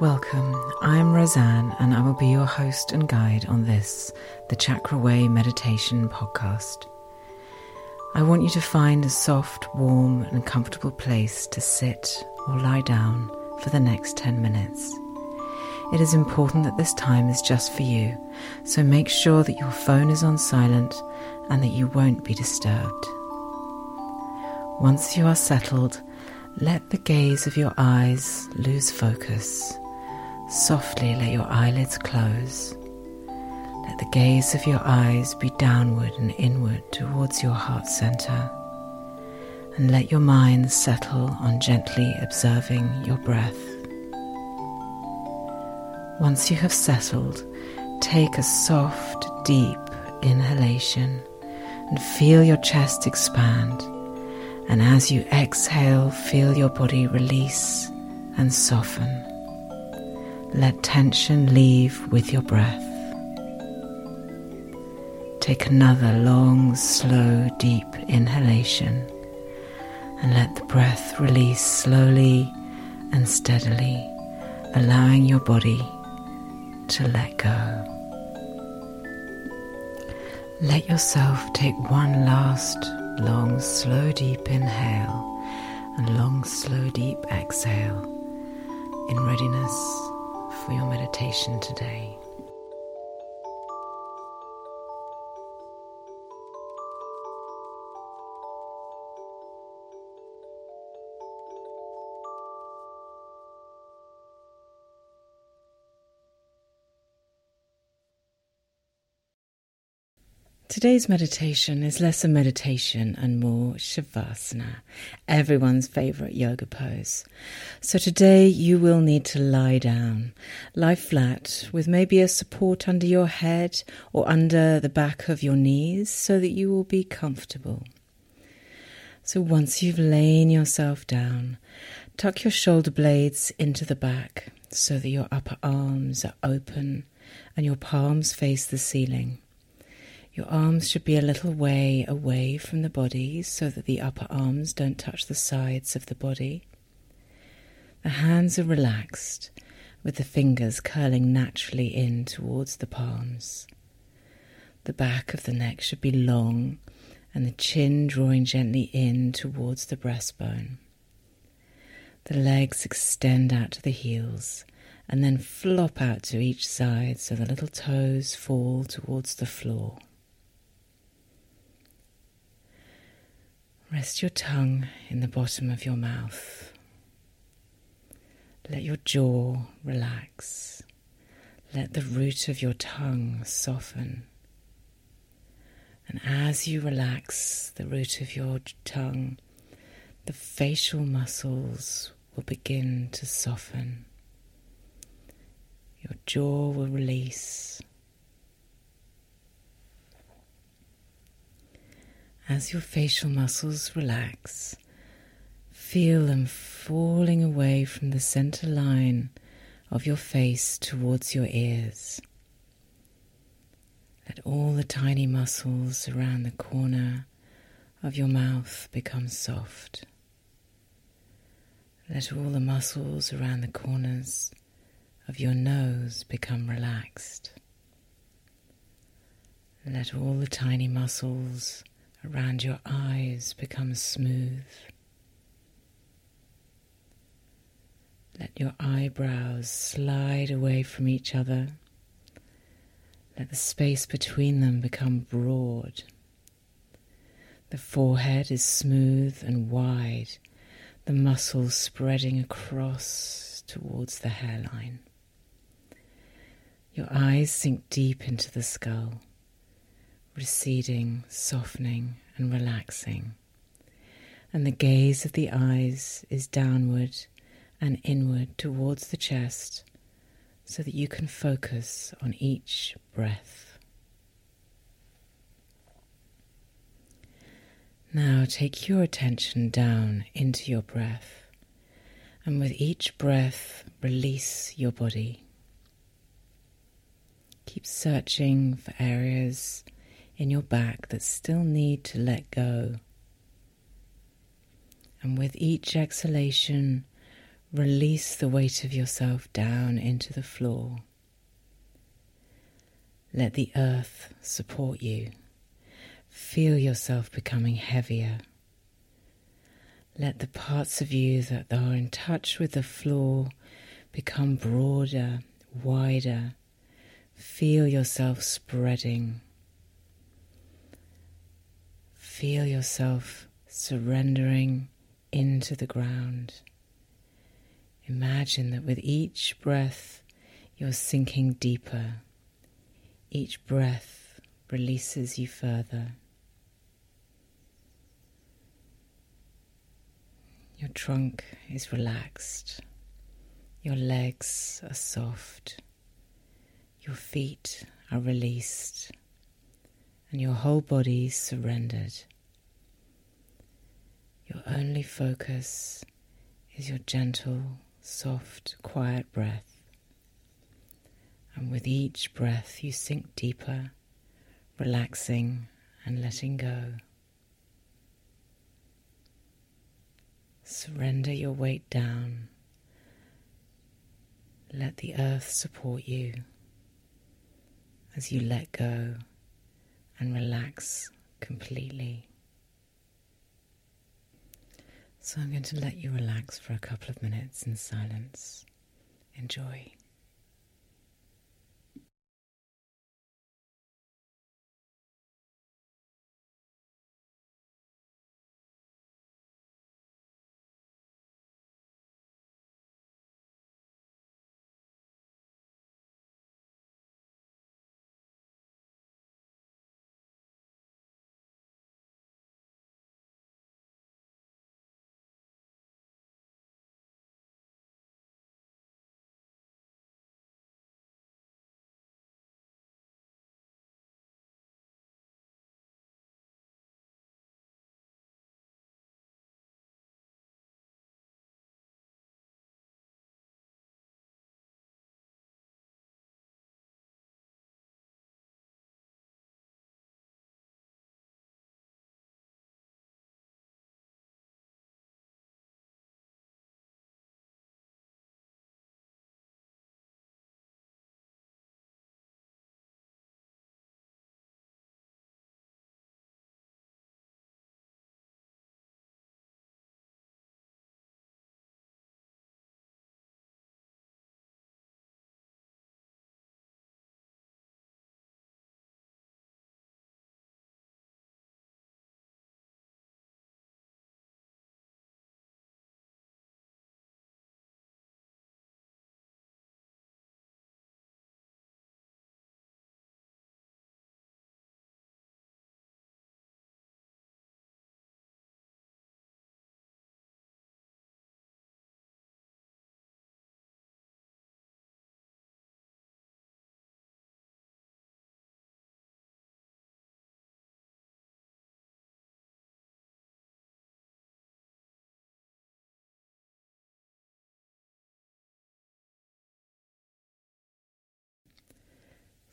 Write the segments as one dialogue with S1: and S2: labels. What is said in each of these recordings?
S1: Welcome. I'm Roseanne, and I will be your host and guide on this, the Chakra Way Meditation Podcast. I want you to find a soft, warm, and comfortable place to sit or lie down for the next 10 minutes. It is important that this time is just for you, so make sure that your phone is on silent and that you won't be disturbed. Once you are settled, let the gaze of your eyes lose focus Softly let your eyelids close. Let the gaze of your eyes be downward and inward towards your heart center. And let your mind settle on gently observing your breath. Once you have settled, take a soft, deep inhalation and feel your chest expand. And as you exhale, feel your body release and soften. Let tension leave with your breath. Take another long, slow, deep inhalation and let the breath release slowly and steadily, allowing your body to let go. Let yourself take one last long, slow, deep inhale and long, slow, deep exhale in readiness for your meditation today. Today's meditation is less a meditation and more Shavasana, everyone's favorite yoga pose. So today you will need to lie down, lie flat with maybe a support under your head or under the back of your knees so that you will be comfortable. So once you've lain yourself down, tuck your shoulder blades into the back so that your upper arms are open and your palms face the ceiling. Your arms should be a little way away from the body so that the upper arms don't touch the sides of the body. The hands are relaxed, with the fingers curling naturally in towards the palms. The back of the neck should be long and the chin drawing gently in towards the breastbone. The legs extend out to the heels and then flop out to each side so the little toes fall towards the floor. Rest your tongue in the bottom of your mouth. Let your jaw relax. Let the root of your tongue soften. And as you relax the root of your tongue, the facial muscles will begin to soften. Your jaw will release. As your facial muscles relax, feel them falling away from the center line of your face towards your ears. Let all the tiny muscles around the corner of your mouth become soft. Let all the muscles around the corners of your nose become relaxed. Let all the tiny muscles around your eyes become smooth. Let your eyebrows slide away from each other. Let the space between them become broad. The forehead is smooth and wide, the muscles spreading across towards the hairline. Your eyes sink deep into the skull receding, softening, and relaxing. And the gaze of the eyes is downward and inward towards the chest so that you can focus on each breath. Now take your attention down into your breath, and with each breath, release your body. Keep searching for areas in your back that still need to let go. And with each exhalation, release the weight of yourself down into the floor. Let the earth support you. Feel yourself becoming heavier. Let the parts of you that are in touch with the floor become broader, wider. Feel yourself spreading. Feel yourself surrendering into the ground. Imagine that with each breath you're sinking deeper. Each breath releases you further. Your trunk is relaxed. Your legs are soft. Your feet are released. And your whole body surrendered. Your only focus is your gentle, soft, quiet breath. And with each breath, you sink deeper, relaxing and letting go. Surrender your weight down. Let the earth support you as you let go and relax completely. So I'm going to let you relax for a couple of minutes in silence. Enjoy.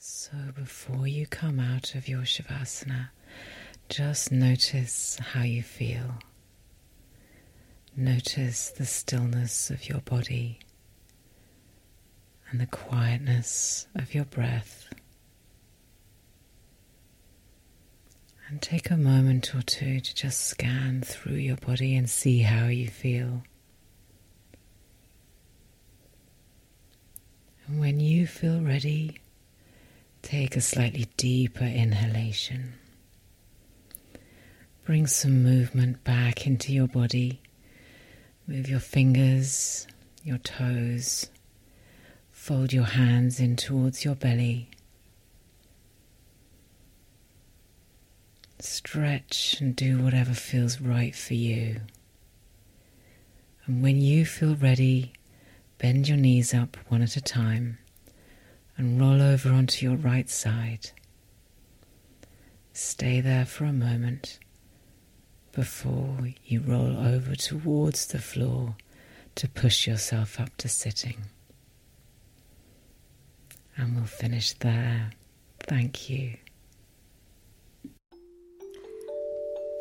S1: So before you come out of your Shavasana, just notice how you feel. Notice the stillness of your body and the quietness of your breath. And take a moment or two to just scan through your body and see how you feel. And when you feel ready, Take a slightly deeper inhalation. Bring some movement back into your body. Move your fingers, your toes. Fold your hands in towards your belly. Stretch and do whatever feels right for you. And when you feel ready, bend your knees up one at a time and roll over onto your right side. Stay there for a moment before you roll over towards the floor to push yourself up to sitting. And we'll finish there. Thank you.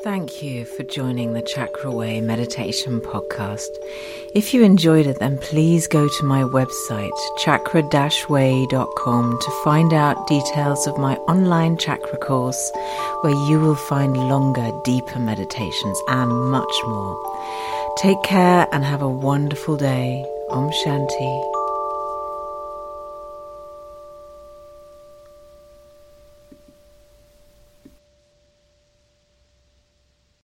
S1: Thank you for joining the Chakra Way Meditation Podcast. If you enjoyed it, then please go to my website, chakra-way.com, to find out details of my online chakra course, where you will find longer, deeper meditations and much more. Take care and have a wonderful day. Om Shanti.